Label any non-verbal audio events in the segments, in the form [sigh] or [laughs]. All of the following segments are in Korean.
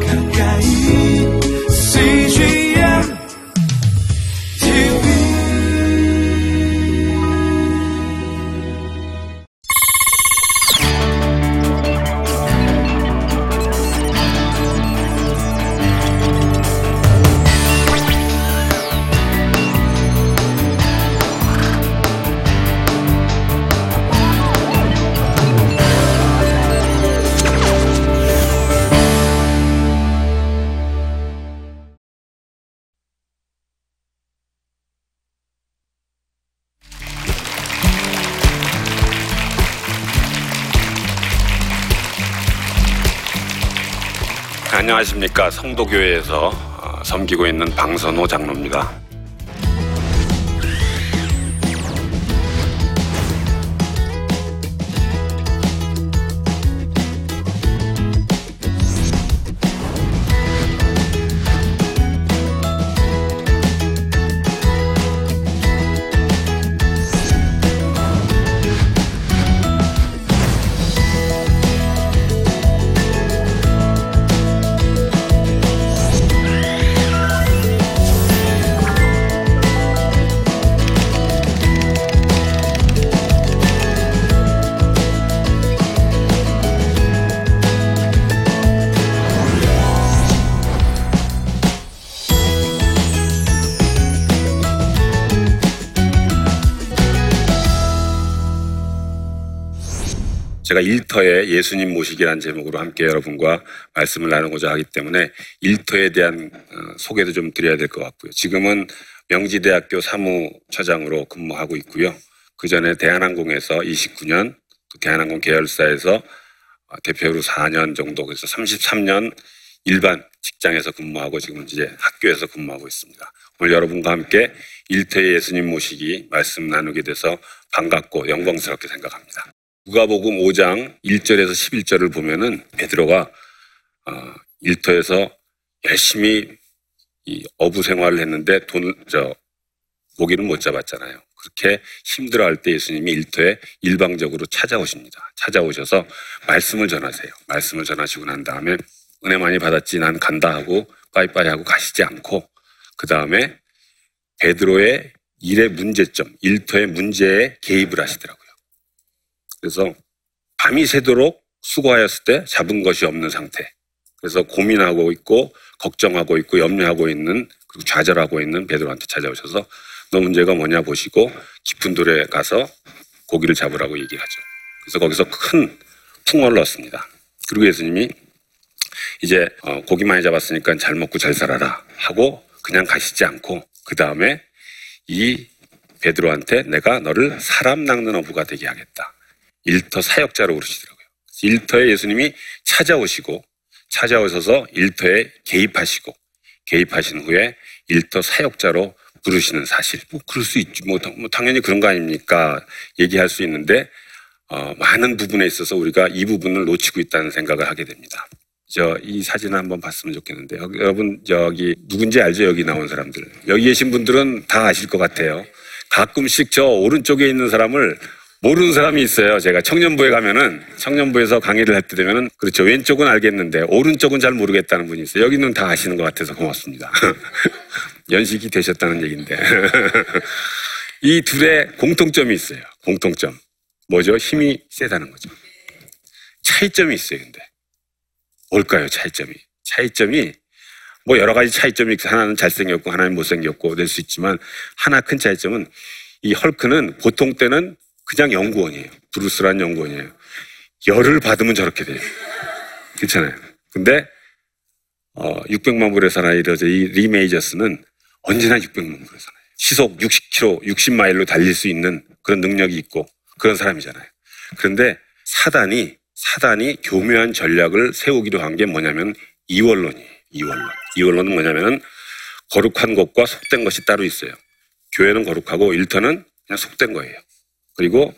가까 안녕하십니까 성도교회에서 어, 섬기고 있는 방선호 장로입니다. 제가 일터의 예수님 모시기란 제목으로 함께 여러분과 말씀을 나누고자 하기 때문에 일터에 대한 어, 소개도 좀 드려야 될 것 같고요. 지금은 명지대학교 사무처장으로 근무하고 있고요. 그 전에 대한항공에서 29년, 또 대한항공 계열사에서 어, 대표로 4년 정도, 그래서 33년 일반 직장에서 근무하고 지금 이제 학교에서 근무하고 있습니다. 오늘 여러분과 함께 일터의 예수님 모시기 말씀 나누게 돼서 반갑고 영광스럽게 생각합니다. 누가복음 5장 1절에서 11절을 보면은 베드로가 어, 일터에서 열심히 이 어부 생활을 했는데 돈, 저, 고기는 못 잡았잖아요. 그렇게 힘들어 할 때 예수님이 일터에 일방적으로 찾아오십니다. 찾아오셔서 말씀을 전하세요. 말씀을 전하시고 난 다음에 은혜 많이 받았지 난 간다 하고 빠이빠이 하고 가시지 않고 그 다음에 베드로의 일의 문제점, 일터의 문제에 개입을 하시더라고요. 그래서 밤이 새도록 수고하였을 때 잡은 것이 없는 상태. 그래서 고민하고 있고 걱정하고 있고 염려하고 있는 그리고 좌절하고 있는 베드로한테 찾아오셔서 너 문제가 뭐냐 보시고 깊은 돌에 가서 고기를 잡으라고 얘기하죠. 그래서 거기서 큰 풍어를 얻습니다. 그리고 예수님이 이제 어, 고기 많이 잡았으니까 잘 먹고 잘 살아라 하고 그냥 가시지 않고 그 다음에 이 베드로한테 내가 너를 사람 낚는 어부가 되게 하겠다. 일터 사역자로 부르시더라고요. 일터에 예수님이 찾아오시고 찾아오셔서 일터에 개입하시고 개입하신 후에 일터 사역자로 부르시는 사실. 뭐 그럴 수 있지. 뭐, 당- 뭐 당연히 그런 거 아닙니까? 얘기할 수 있는데 어, 많은 부분에 있어서 우리가 이 부분을 놓치고 있다는 생각을 하게 됩니다. 저 이 사진을 한번 봤으면 좋겠는데 요 여러분 저기 누군지 알죠? 여기 나온 사람들. 여기 계신 분들은 다 아실 것 같아요. 가끔씩 저 오른쪽에 있는 사람을 모르는 사람이 있어요. 제가 청년부에 가면은 청년부에서 강의를 할 때 되면은 그렇죠. 왼쪽은 알겠는데 오른쪽은 잘 모르겠다는 분이 있어요. 여기는 다 아시는 것 같아서 고맙습니다. [laughs] 연식이 되셨다는 얘기인데 [laughs] 이 둘의 공통점이 있어요. 공통점 뭐죠? 힘이 세다는 거죠. 차이점이 있어요. 근데 뭘까요? 차이점이 차이점이 뭐 여러 가지 차이점이. 하나는 잘생겼고 하나는 못생겼고 될 수 있지만 하나 큰 차이점은 이 헐크는 보통 때는 그냥 연구원이에요. 브루스란 연구원이에요. 열을 받으면 저렇게 돼요. 괜찮아요. 근데 어 600만 불의 사나이. 이 리메이저스는 언제나 600만 불의 사나이. 시속 60km, 60마일로 달릴 수 있는 그런 능력이 있고 그런 사람이잖아요. 그런데 사단이 사단이 교묘한 전략을 세우기로 한 게 뭐냐면 이원론이에요. 이원론. 이원론은 뭐냐면은 거룩한 것과 속된 것이 따로 있어요. 교회는 거룩하고 일터는 그냥 속된 거예요. 그리고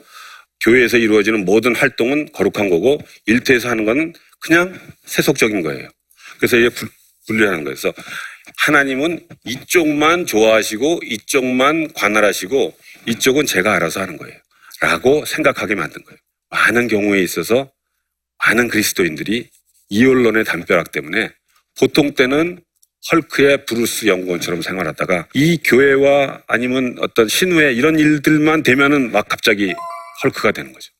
교회에서 이루어지는 모든 활동은 거룩한 거고 일터에서 하는 건 그냥 세속적인 거예요. 그래서 이게 분- 분류하는 거예요. 그래서 하나님은 이쪽만 좋아하시고 이쪽만 관할하시고 이쪽은 제가 알아서 하는 거예요. 라고 생각하게 만든 거예요. 많은 경우에 있어서 많은 그리스도인들이 이원론의 담벼락 때문에 보통 때는 헐크의 브루스 연구원처럼 생활하다가 이 교회와 아니면 어떤 신우회 이런 일들만 되면은 막 갑자기 헐크가 되는 거죠.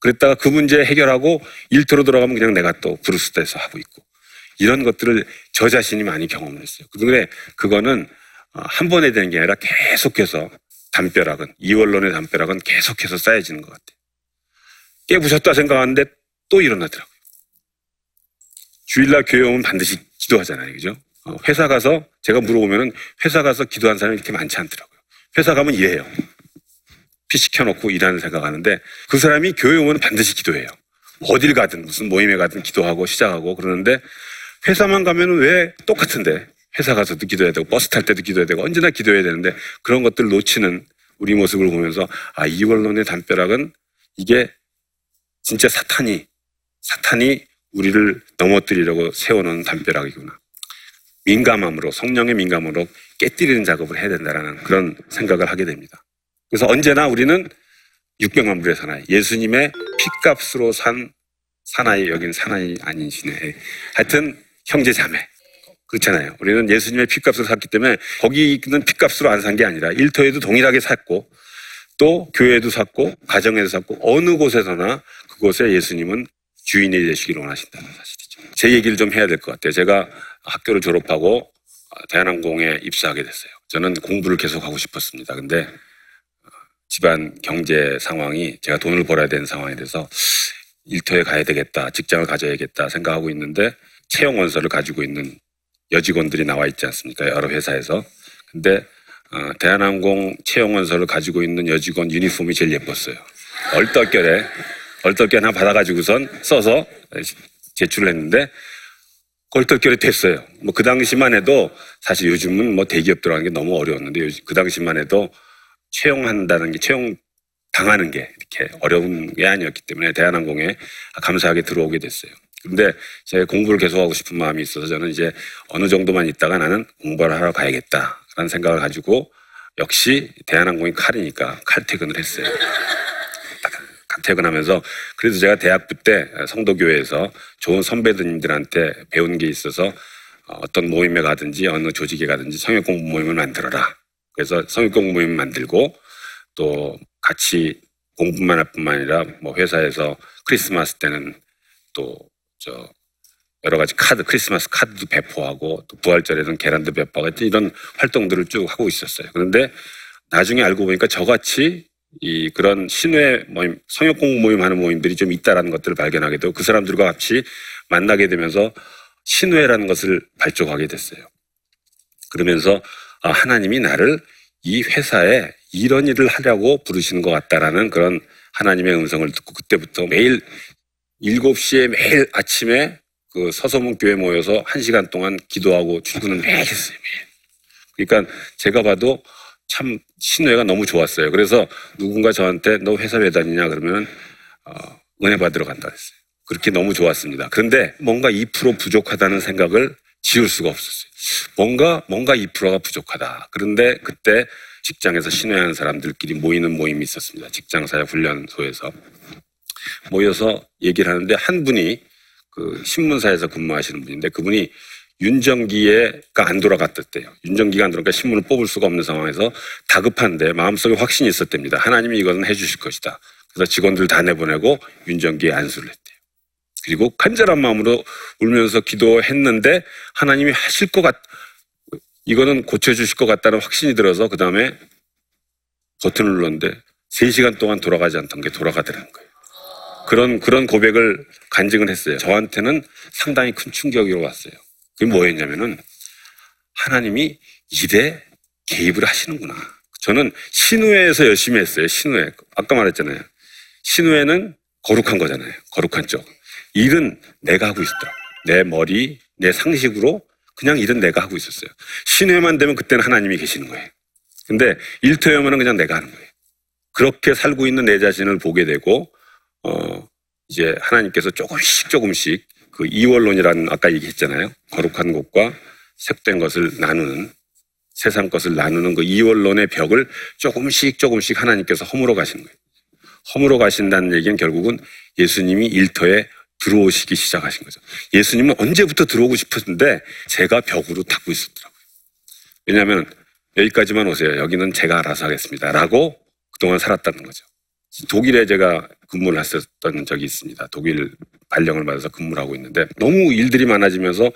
그랬다가 그 문제 해결하고 일터로 돌아가면 그냥 내가 또 브루스 돼서 하고 있고 이런 것들을 저 자신이 많이 경험을 했어요. 그런데 그거는 어, 한 번에 되는 게 아니라 계속해서 담벼락은 이원론의 담벼락은 계속해서 쌓여지는 것 같아요. 깨부셨다 생각하는데 또 일어나더라고요. 주일날 교회 오면 반드시 기도하잖아요. 그죠? 어, 회사 가서 제가 물어보면은 회사 가서 기도한 사람이 이렇게 많지 않더라고요. 회사 가면 일해요. PC 켜놓고 일하는 생각하는데 그 사람이 교회 오면 반드시 기도해요. 어딜 가든 무슨 모임에 가든 기도하고 시작하고 그러는데 회사만 가면은 왜 똑같은데 회사 가서도 기도해야 되고 버스 탈 때도 기도해야 되고 언제나 기도해야 되는데 그런 것들 놓치는 우리 모습을 보면서 아 이원론의 담벼락은 이게 진짜 사탄이 사탄이 우리를 넘어뜨리려고 세워놓은 담벼락이구나. 민감함으로 성령의 민감으로 깨뜨리는 작업을 해야 된다라는 그런 생각을 하게 됩니다. 그래서 언제나 우리는 육병만 불의 사나이, 예수님의 피값으로 산 사나이, 여긴 사나이 아니시네. 하여튼 형제 자매. 그렇잖아요. 우리는 예수님의 피값으로 샀기 때문에 거기는 피값으로 안 산 게 아니라 일터에도 동일하게 샀고 또 교회에도 샀고 가정에도 샀고 어느 곳에서나 그곳에 예수님은 주인이 되시기를 원하신다는 사실이죠. 제 얘기를 좀 해야 될 것 같아요. 제가 학교를 졸업하고 어, 대한항공에 입사하게 됐어요. 저는 공부를 계속 하고 싶었습니다. 근데 어, 집안 경제 상황이 제가 돈을 벌어야 되는 상황이 돼서 일터에 가야 되겠다, 직장을 가져야겠다 생각하고 있는데 채용 원서를 가지고 있는 여직원들이 나와 있지 않습니까? 여러 회사에서. 근데 어, 대한항공 채용 원서를 가지고 있는 여직원 유니폼이 제일 예뻤어요. 얼떨결에 얼떨결에 하나 받아가지고선 써서 제출을 했는데 얼떨결에 됐어요. 뭐 그 당시만 해도 사실 요즘은 뭐 대기업 들어가는 게 너무 어려웠는데 그 당시만 해도 채용한다는 게 채용 당하는 게 이렇게 어려운 게 아니었기 때문에 대한항공에 감사하게 들어오게 됐어요. 근데 제가 공부를 계속하고 싶은 마음이 있어서 저는 이제 어느 정도만 있다가 나는 공부를 하러 가야겠다라는 생각을 가지고 역시 대한항공이 칼이니까 칼퇴근을 했어요. 딱 퇴근하면서 그래도 제가 대학부 때 성도교회에서 좋은 선배들님들한테 배운 게 있어서 어, 어떤 모임에 가든지 어느 조직에 가든지 성역 공부 모임을 만들어라. 그래서 성역 공부 모임 만들고 또 같이 공부만 할 뿐만 아니라 뭐 회사에서 크리스마스 때는 또 저 여러 가지 카드 크리스마스 카드도 배포하고 또 부활절에는 계란도 배포하고 이런 활동들을 쭉 하고 있었어요. 그런데 나중에 알고 보니까 저같이 이 그런 신회 모임, 성역 공부 모임 하는 모임들이 좀 있다라는 것들을 발견하게 되고 그 사람들과 같이 만나게 되면서 신회라는 것을 발족하게 됐어요. 그러면서 아, 하나님이 나를 이 회사에 이런 일을 하려고 부르시는 것 같다라는 그런 하나님의 음성을 듣고 그때부터 매일 7시에 매일 아침에 그 서소문 교회 모여서 한 시간 동안 기도하고 출근을 매일 했어요. 매일. 그러니까 제가 봐도 참 신뢰가 너무 좋았어요. 그래서 누군가 저한테 너 회사 왜 다니냐 그러면 어, 은혜 받으러 간다 그랬어요. 그렇게 너무 좋았습니다. 그런데 뭔가 2% 부족하다는 생각을 지울 수가 없었어요. 뭔가 뭔가 2%가 부족하다. 그런데 그때 직장에서 신뢰하는 사람들끼리 모이는 모임이 있었습니다. 직장 사회 훈련소에서 모여서 얘기를 하는데 한 분이 그 신문사에서 근무하시는 분인데 그분이 윤정기가 안 돌아갔댔대요. 윤정기가 안 돌아가니까 신문을 뽑을 수가 없는 상황에서 다급한데 마음속에 확신이 있었답니다. 하나님이 이것은 해주실 것이다. 그래서 직원들 다 내보내고 윤정기에 안수를 했대요. 그리고 간절한 마음으로 울면서 기도했는데 하나님이 하실 것 같, 이거는 고쳐주실 것 같다는 확신이 들어서 그 다음에 버튼을 눌렀는데 3시간 동안 돌아가지 않던 게 돌아가더라는 거예요. 그런, 그런 고백을 간증을 했어요. 저한테는 상당히 큰 충격으로 왔어요. 그게 뭐였냐면은 하나님이 일에 개입을 하시는구나. 저는 신우회에서 열심히 했어요. 신우회. 아까 말했잖아요. 신우회는 거룩한 거잖아요. 거룩한 쪽. 일은 내가 하고 있었더라고. 내 머리, 내 상식으로 그냥 일은 내가 하고 있었어요. 신우회만 되면 그때는 하나님이 계시는 거예요. 근데 일터에 오면은 그냥 내가 하는 거예요. 그렇게 살고 있는 내 자신을 보게 되고, 어, 이제 하나님께서 조금씩 조금씩 그 이원론이라는 아까 얘기했잖아요. 거룩한 것과 색된 것을 나누는 세상 것을 나누는 그 이원론의 벽을 조금씩 조금씩 하나님께서 허물어 가시는 거예요. 허물어 가신다는 얘기는 결국은 예수님이 일터에 들어오시기 시작하신 거죠. 예수님은 언제부터 들어오고 싶었는데 제가 벽으로 닫고 있었더라고요. 왜냐하면 여기까지만 오세요. 여기는 제가 알아서 하겠습니다. 라고 그동안 살았다는 거죠. 독일에 제가 근무를 했었던 적이 있습니다. 독일 발령을 받아서 근무를 하고 있는데 너무 일들이 많아지면서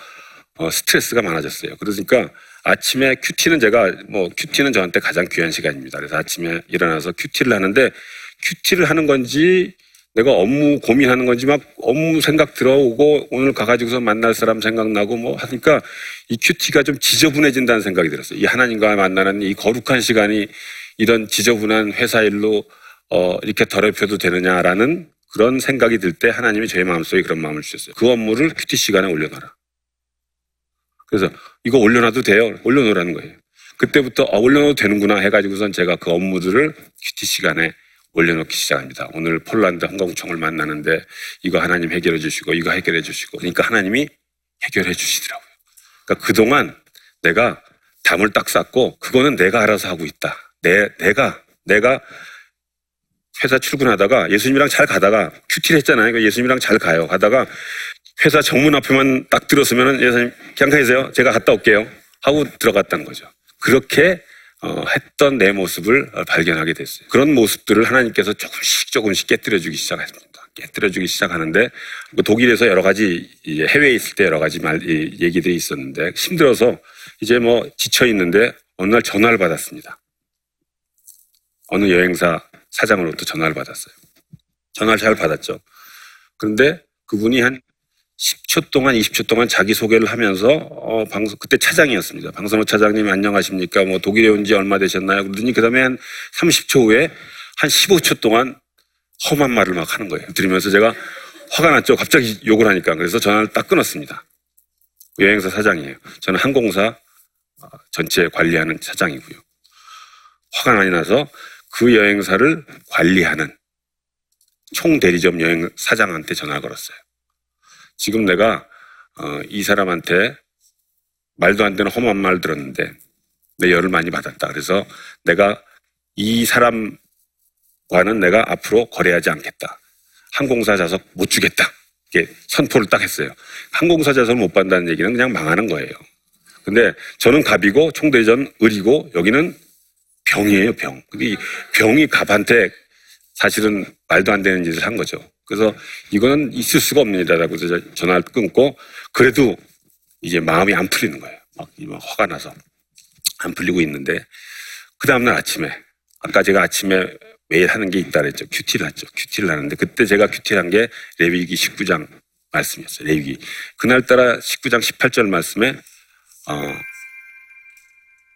어, 스트레스가 많아졌어요. 그러니까 아침에 QT는 제가 뭐 QT는 저한테 가장 귀한 시간입니다. 그래서 아침에 일어나서 QT를 하는데 QT를 하는 건지 내가 업무 고민하는 건지 막 업무 생각 들어오고 오늘 가가지고서 만날 사람 생각나고 뭐 하니까 이 QT가 좀 지저분해진다는 생각이 들었어요. 이 하나님과 만나는 이 거룩한 시간이 이런 지저분한 회사 일로 어, 이렇게 더럽혀도 되느냐라는 그런 생각이 들 때 하나님이 저의 마음속에 그런 마음을 주셨어요. 그 업무를 QT 시간에 올려놔라. 그래서 이거 올려놔도 돼요. 올려놓으라는 거예요. 그때부터 아, 올려놓어도 되는구나 해가지고선 제가 그 업무들을 QT 시간에 올려놓기 시작합니다. 오늘 폴란드 항공청을 만나는데 이거 하나님 해결해 주시고 이거 해결해 주시고 그러니까 하나님이 해결해 주시더라고요. 그러니까 그동안 내가 담을 딱 쌓고 그거는 내가 알아서 하고 있다. 내, 내가, 내가 회사 출근하다가 예수님이랑 잘 가다가 큐티를 했잖아요. 그러니까 예수님이랑 잘 가요. 가다가 회사 정문 앞에만 딱 들었으면은 예수님 그냥 가세요. 제가 갔다 올게요. 하고 들어갔다는 거죠. 그렇게 어, 했던 내 모습을 어, 발견하게 됐어요. 그런 모습들을 하나님께서 조금씩 조금씩 깨뜨려주기 시작했습니다. 깨뜨려주기 시작하는데 뭐 독일에서 여러 가지 해외에 있을 때 여러 가지 말 이, 얘기들이 있었는데 힘들어서 이제 뭐 지쳐 있는데 어느 날 전화를 받았습니다. 어느 여행사 사장으로부터 전화를 받았어요. 전화를 잘 받았죠. 그런데 그분이 한 10초 동안, 20초 동안 자기 소개를 하면서 어, 방송 그때 차장이었습니다. 방송호 차장님 안녕하십니까? 뭐 독일에 온 지 얼마 되셨나요? 그러더니 그 다음에 한 30초 후에 한 15초 동안 험한 말을 막 하는 거예요. 들으면서 제가 화가 났죠. 갑자기 욕을 하니까. 그래서 전화를 딱 끊었습니다. 여행사 사장이에요. 저는 항공사 어, 전체 관리하는 차장이고요. 화가 많이 나서 그 여행사를 관리하는 총 대리점 여행 사장한테 전화를 걸었어요. 지금 내가 어, 이 사람한테 말도 안 되는 험한 말 들었는데 내 열을 많이 받았다. 그래서 내가 이 사람과는 내가 앞으로 거래하지 않겠다. 항공사 좌석 못 주겠다. 이렇게 선포를 딱 했어요. 항공사 좌석을 못 받는다는 얘기는 그냥 망하는 거예요. 근데 저는 갑이고 총대전 을이고 여기는 병이에요, 병. 근데 이 병이 갑한테 사실은 말도 안 되는 짓을 한 거죠. 그래서 이거는 있을 수가 해서 전화를 끊고 그래도 이제 마음이 안 풀리는 거예요. 막, 막 화가 나서 안 풀리고 있는데 그 다음날 아침에 아까 제가 아침에 매일 하는 게 있다 그랬죠. QT를 했죠. QT를 하는데 그때 제가 QT를 한 게 레위기 19장 말씀이었어요. 레위기. 그날따라 19장 18절 말씀에 어,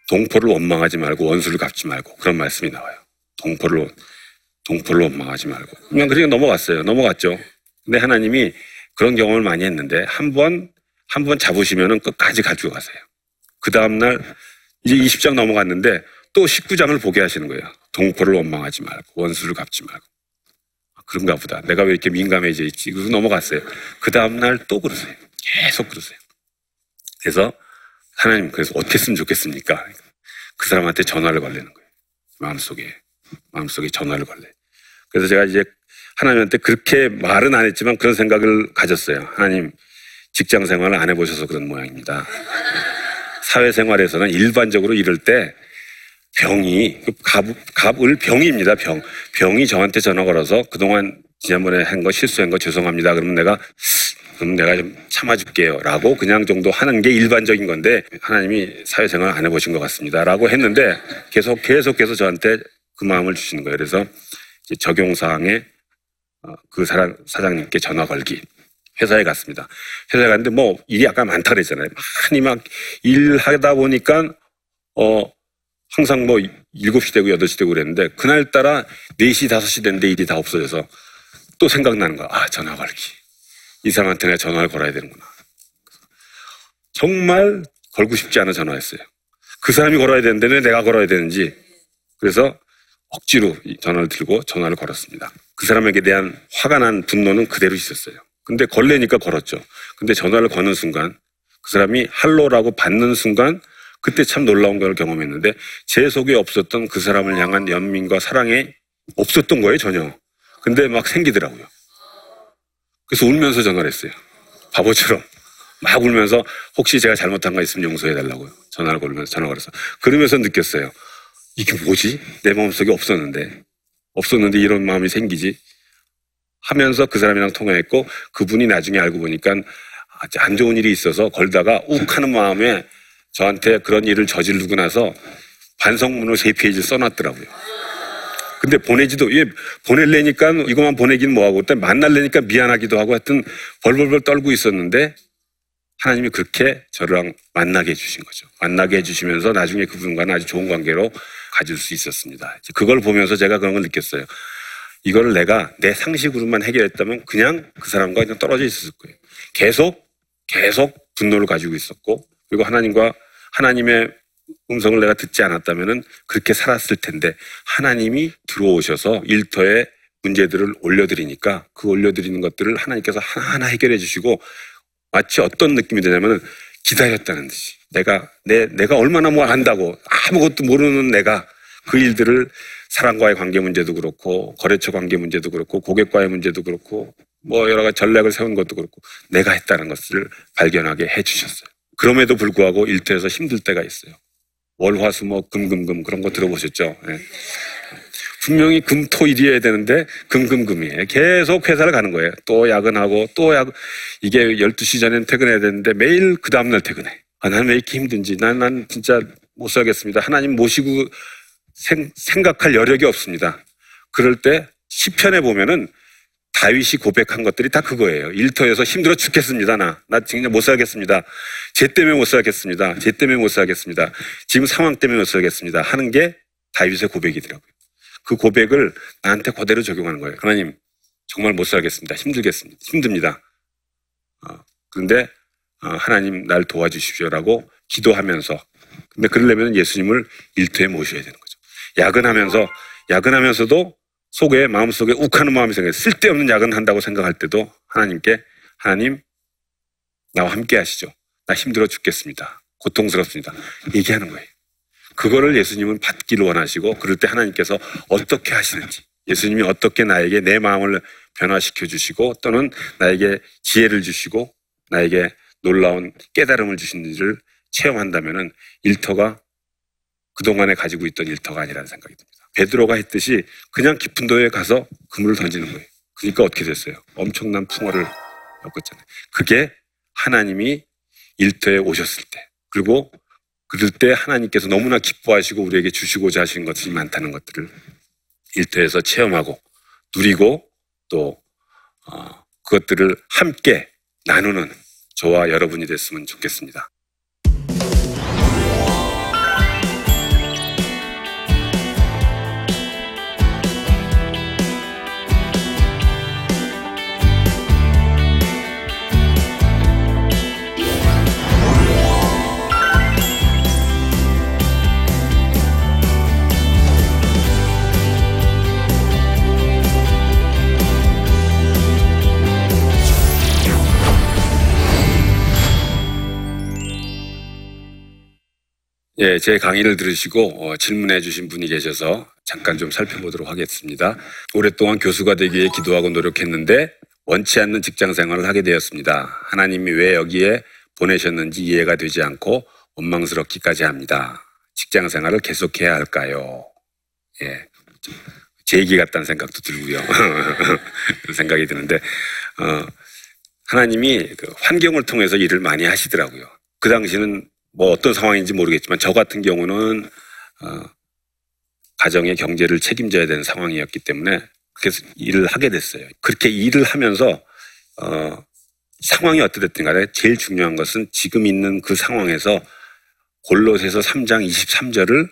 동포를 원망하지 말고 원수를 갚지 말고 그런 말씀이 나와요. 동포를 동포를 원망하지 말고 그냥 그렇게 넘어갔어요. 넘어갔죠. 근데 하나님이 그런 경험을 많이 했는데 한 번 한 번 잡으시면은 끝까지 가지고 가세요. 그 다음 날 이제 20장 넘어갔는데 또 19장을 보게 하시는 거예요. 동포를 원망하지 말고 원수를 갚지 말고 아, 그런가 보다. 내가 왜 이렇게 민감해져 있지? 그래서 넘어갔어요. 그 다음 날 또 그러세요. 계속 그러세요. 그래서 하나님 그래서 어떻게 했으면 좋겠습니까? 그 사람한테 전화를 걸리는 거예요. 마음속에 마음속에 전화를 걸래. 그래서 제가 이제 하나님한테 그렇게 말은 안 했지만 그런 생각을 가졌어요. 하나님 직장 생활을 안 해보셔서 그런 모양입니다. 사회생활에서는 일반적으로 이럴 때 병이 갑을 병입니다. 병 병이 저한테 전화 걸어서 그동안 지난번에 한 거 실수한 거 죄송합니다. 그러면 내가 그럼 내가 좀 참아줄게요. 라고 그냥 정도 하는 게 일반적인 건데 하나님이 사회생활 안 해보신 것 같습니다. 라고 했는데 계속 계속해서 저한테 그 마음을 주시는 거예요. 그래서 적용사항에 어, 그 사람, 사장님께 전화 걸기. 회사에 갔습니다. 회사에 갔는데 뭐 일이 아까 많다 그랬잖아요. 많이 막 일하다 보니까 어 항상 뭐 7시 되고 8시 되고 그랬는데 그날따라 4시 5시 됐는데 일이 다 없어져서 또 생각나는 거야. 아 전화 걸기. 이 사람한테 내가 전화를 걸어야 되는구나. 정말 걸고 싶지 않아 전화했어요. 그 사람이 걸어야 되는데 왜 내가 걸어야 되는지. 그래서 억지로 이 전화를 들고 전화를 걸었습니다. 그 사람에게 대한 화가 난 분노는 그대로 있었어요. 근데 걸레니까 걸었죠. 근데 전화를 거는 순간 그 사람이 할로라고 받는 순간 그때 참 놀라운 걸 경험했는데 제 속에 없었던 그 사람을 향한 연민과 사랑이 없었던 거예요, 전혀. 근데 막 생기더라고요. 그래서 울면서 전화를 했어요. 바보처럼. 막 울면서 혹시 제가 잘못한 거 있으면 용서해 달라고요. 전화를 걸면서 전화를 걸어서. 그러면서 느꼈어요. 이게 뭐지? 내 마음속에 없었는데. 없었는데 이런 마음이 생기지. 하면서 그 사람이랑 통화했고 그분이 나중에 알고 보니까 안 좋은 일이 있어서 걸다가 욱 하는 마음에 저한테 그런 일을 저지르고 나서 반성문을 세 페이지 써놨더라고요. 근데 보내지도 예 보낼래니까 이것만 보내긴 뭐하고 일단 만날래니까 미안하기도 하고 하여튼 벌벌벌 떨고 있었는데 하나님이 그렇게 저랑 만나게 해주신 거죠. 만나게 해주시면서 나중에 그분과는 아주 좋은 관계로 가질 수 있었습니다. 그걸 보면서 제가 그런 걸 느꼈어요. 이거를 내가 내 상식으로만 해결했다면 그냥 그 사람과 그냥 떨어져 있었을 거예요. 계속 계속 분노를 가지고 있었고 그리고 하나님과 하나님의 음성을 내가 듣지 않았다면은 그렇게 살았을 텐데 하나님이 들어오셔서 일터에 문제들을 올려드리니까 그 올려드리는 것들을 하나님께서 하나하나 해결해 주시고 마치 어떤 느낌이 드냐면은 기다렸다는 듯이 내가 내 내가 얼마나 뭐 안다고 아무것도 모르는 내가 그 일들을 사람과의 관계 문제도 그렇고 거래처 관계 문제도 그렇고 고객과의 문제도 그렇고 뭐 여러 가지 전략을 세운 것도 그렇고 내가 했다는 것을 발견하게 해 주셨어요. 그럼에도 불구하고 일터에서 힘들 때가 있어요. 월화수목 금금금 그런 거 들어보셨죠? 예. 분명히 금토일이어야 되는데 금금금이에요. 계속 회사를 가는 거예요. 또 야근하고 또 야근 이게 12시 전엔 퇴근해야 되는데 매일 그 다음날 퇴근해. 아, 난왜 이렇게 힘든지 난, 난 진짜 못 살겠습니다. 하나님 모시고 생, 생각할 여력이 없습니다. 그럴 때 시편에 보면은 다윗이 고백한 것들이 다 그거예요. 일터에서 힘들어 죽겠습니다. 나. 나 지금 못 살겠습니다. 쟤 때문에 못 살겠습니다. 쟤 때문에 못 살겠습니다. 지금 상황 때문에 못 살겠습니다. 하는 게 다윗의 고백이더라고요. 그 고백을 나한테 그대로 적용하는 거예요. 하나님, 정말 못 살겠습니다. 힘들겠습니다. 힘듭니다. 어, 그런데 어, 하나님 날 도와주십시오라고 기도하면서 근데 그러려면 예수님을 일터에 모셔야 되는 거죠. 야근하면서 야근하면서도 속에 마음속에 욱하는 마음이 생겨요. 쓸데없는 야근 한다고 생각할 때도 하나님께 하나님 나와 함께 하시죠. 나 힘들어 죽겠습니다. 고통스럽습니다. 얘기하는 거예요. 그거를 예수님은 받기를 원하시고 그럴 때 하나님께서 어떻게 하시는지 예수님이 어떻게 나에게 내 마음을 변화시켜 주시고 또는 나에게 지혜를 주시고 나에게 놀라운 깨달음을 주시는지를 체험한다면은 일터가 그동안에 가지고 있던 일터가 아니라는 생각이 듭니다. 베드로가 했듯이 그냥 깊은 도에 가서 그물을 던지는 거예요. 그러니까 어떻게 됐어요? 엄청난 풍어를 엮었잖아요. 그게 하나님이 일터에 오셨을 때 그리고 그럴 때 하나님께서 너무나 기뻐하시고 우리에게 주시고자 하신 것들이 많다는 것들을 일터에서 체험하고 누리고 또 어, 그것들을 함께 나누는 저와 여러분이 됐으면 좋겠습니다. 예, 제 강의를 들으시고 어, 질문해 주신 분이 계셔서 잠깐 좀 살펴보도록 하겠습니다. 오랫동안 교수가 되기 위해 기도하고 노력했는데 원치 않는 직장 생활을 하게 되었습니다. 하나님이 왜 여기에 보내셨는지 이해가 되지 않고 원망스럽기까지 합니다. 직장 생활을 계속해야 할까요? 예. 제 얘기 같다는 생각도 들고요. [laughs] 그런 생각이 드는데, 어, 하나님이 그 환경을 통해서 일을 많이 하시더라고요. 그 당시는 뭐 어떤 상황인지 모르겠지만 저 같은 경우는 어, 가정의 경제를 책임져야 되는 상황이었기 때문에 그래서 일을 하게 됐어요. 그렇게 일을 하면서 어, 상황이 어떻든 간에 제일 중요한 것은 지금 있는 그 상황에서 골로새서 3장 23절을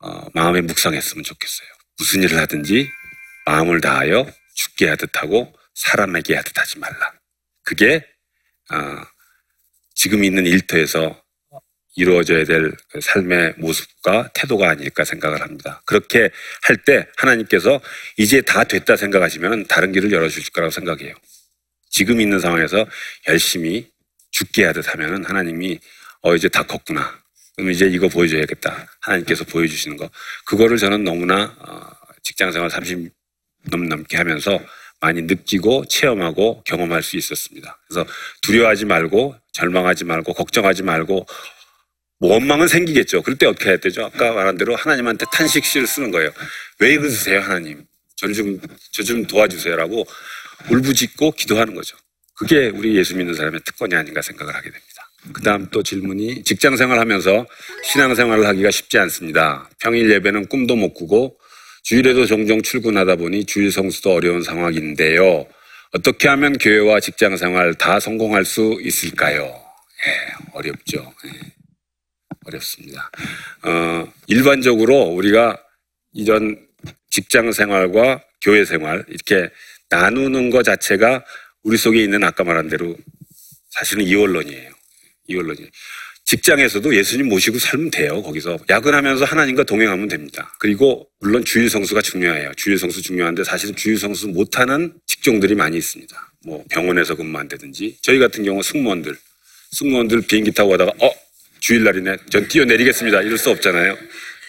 어, 마음에 묵상했으면 좋겠어요. 무슨 일을 하든지 마음을 다하여 죽게 하듯 하고 사람에게 하듯 하지 말라. 그게 어, 지금 있는 일터에서 이루어져야 될 삶의 모습과 태도가 아닐까 생각을 합니다. 그렇게 할 때 하나님께서 이제 다 됐다 생각하시면 다른 길을 열어주실 거라고 생각해요. 지금 있는 상황에서 열심히 죽게 하듯 하면 하나님이 어 이제 다 컸구나. 그럼 이제 이거 보여줘야겠다. 하나님께서 보여주시는 거. 그거를 저는 너무나 어, 직장 생활 30 넘 넘게 하면서 많이 느끼고 체험하고 경험할 수 있었습니다. 그래서 두려워하지 말고 절망하지 말고 걱정하지 말고 뭐 원망은 생기겠죠. 그럴 때 어떻게 해야 되죠? 아까 말한 대로 하나님한테 탄식시를 쓰는 거예요. 왜 그러세요, 하나님? 저를 좀, 저 좀 도와주세요라고 울부짖고 기도하는 거죠. 그게 우리 예수 믿는 사람의 특권이 아닌가 생각을 하게 됩니다. 그 다음 또 질문이 직장 생활하면서 신앙 생활을 하기가 쉽지 않습니다. 평일 예배는 꿈도 못 꾸고 주일에도 종종 출근하다 보니 주일 성수도 어려운 상황인데요. 어떻게 하면 교회와 직장 생활 다 성공할 수 있을까요? 예, 어렵죠. 예, 어렵습니다. 어, 일반적으로 우리가 이런 직장 생활과 교회 생활 이렇게 나누는 것 자체가 우리 속에 있는 아까 말한 대로 사실은 이원론이에요. 이원론이에요. 직장에서도 예수님 모시고 살면 돼요. 거기서 야근하면서 하나님과 동행하면 됩니다. 그리고 물론 주일 성수가 중요해요. 주일 성수 중요한데 사실은 주일 성수 못하는 직종들이 많이 있습니다. 뭐 병원에서 근무한다든지 저희 같은 경우 승무원들 승무원들 비행기 타고 가다가 어 주일날이네 전 뛰어내리겠습니다 이럴 수 없잖아요.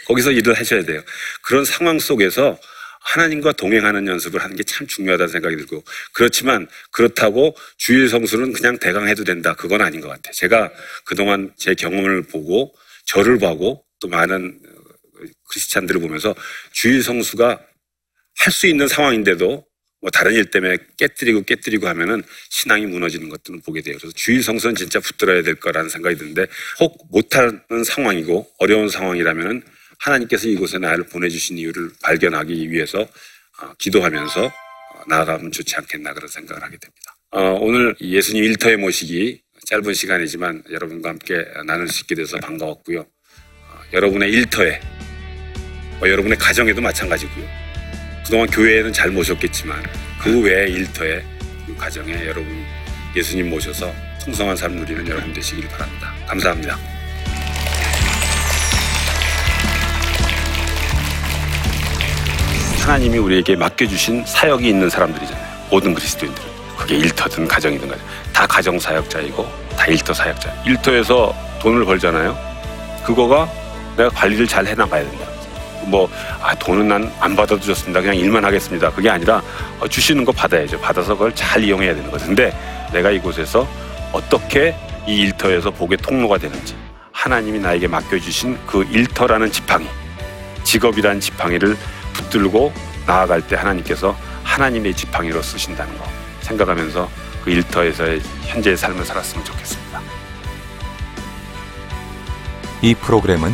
거기서 일을 하셔야 돼요. 그런 상황 속에서 하나님과 동행하는 연습을 하는 게 참 중요하다는 생각이 들고 그렇지만 그렇다고 주일 성수는 그냥 대강 해도 된다 그건 아닌 것 같아요. 제가 그동안 제 경험을 보고 저를 보고 또 많은 어, 크리스찬들을 보면서 주일 성수가 할 수 있는 상황인데도 뭐 다른 일 때문에 깨뜨리고 깨뜨리고 하면은 신앙이 무너지는 것들은 보게 돼요. 그래서 주일 성수는 진짜 붙들어야 될 거라는 생각이 드는데 혹 못하는 상황이고 어려운 상황이라면은 하나님께서 이곳에 나를 보내주신 이유를 발견하기 위해서 어, 기도하면서 어, 나아가면 좋지 않겠나 그런 생각을 하게 됩니다. 어, 오늘 이 예수님 일터에 모시기 짧은 시간이지만 여러분과 함께 나눌 수 있게 돼서 반가웠고요. 어, 여러분의 일터에 뭐 여러분의 가정에도 마찬가지고요. 그동안 교회에는 잘 모셨겠지만 그 외의 일터에 그 가정에 여러분 예수님 모셔서 풍성한 삶 누리는 여러분 되시길 바랍니다. 감사합니다. 하나님이 우리에게 맡겨주신 사역이 있는 사람들이잖아요. 모든 그리스도인들은. 그게 일터든 가정이든 간에 다 가정 사역자이고 다 일터 사역자. 일터에서 돈을 벌잖아요. 그거가 내가 관리를 잘 해나가야 된다. 뭐, 아, 돈은 난 안 받아도 좋습니다. 그냥 일만 하겠습니다. 그게 아니라 어, 주시는 거 받아야죠. 받아서 그걸 잘 이용해야 되는. 근데 내가 이곳에서 어떻게 이 일터에서 복의 통로가 되는지 하나님이 나에게 맡겨주신 그 일터라는 지팡이, 직업이라는 지팡이를 붙들고 나아갈 때 하나님께서 하나님의 지팡이로 쓰신다는 거 생각하면서 그 일터에서의 현재의 삶을 살았으면 좋겠습니다. 이 프로그램은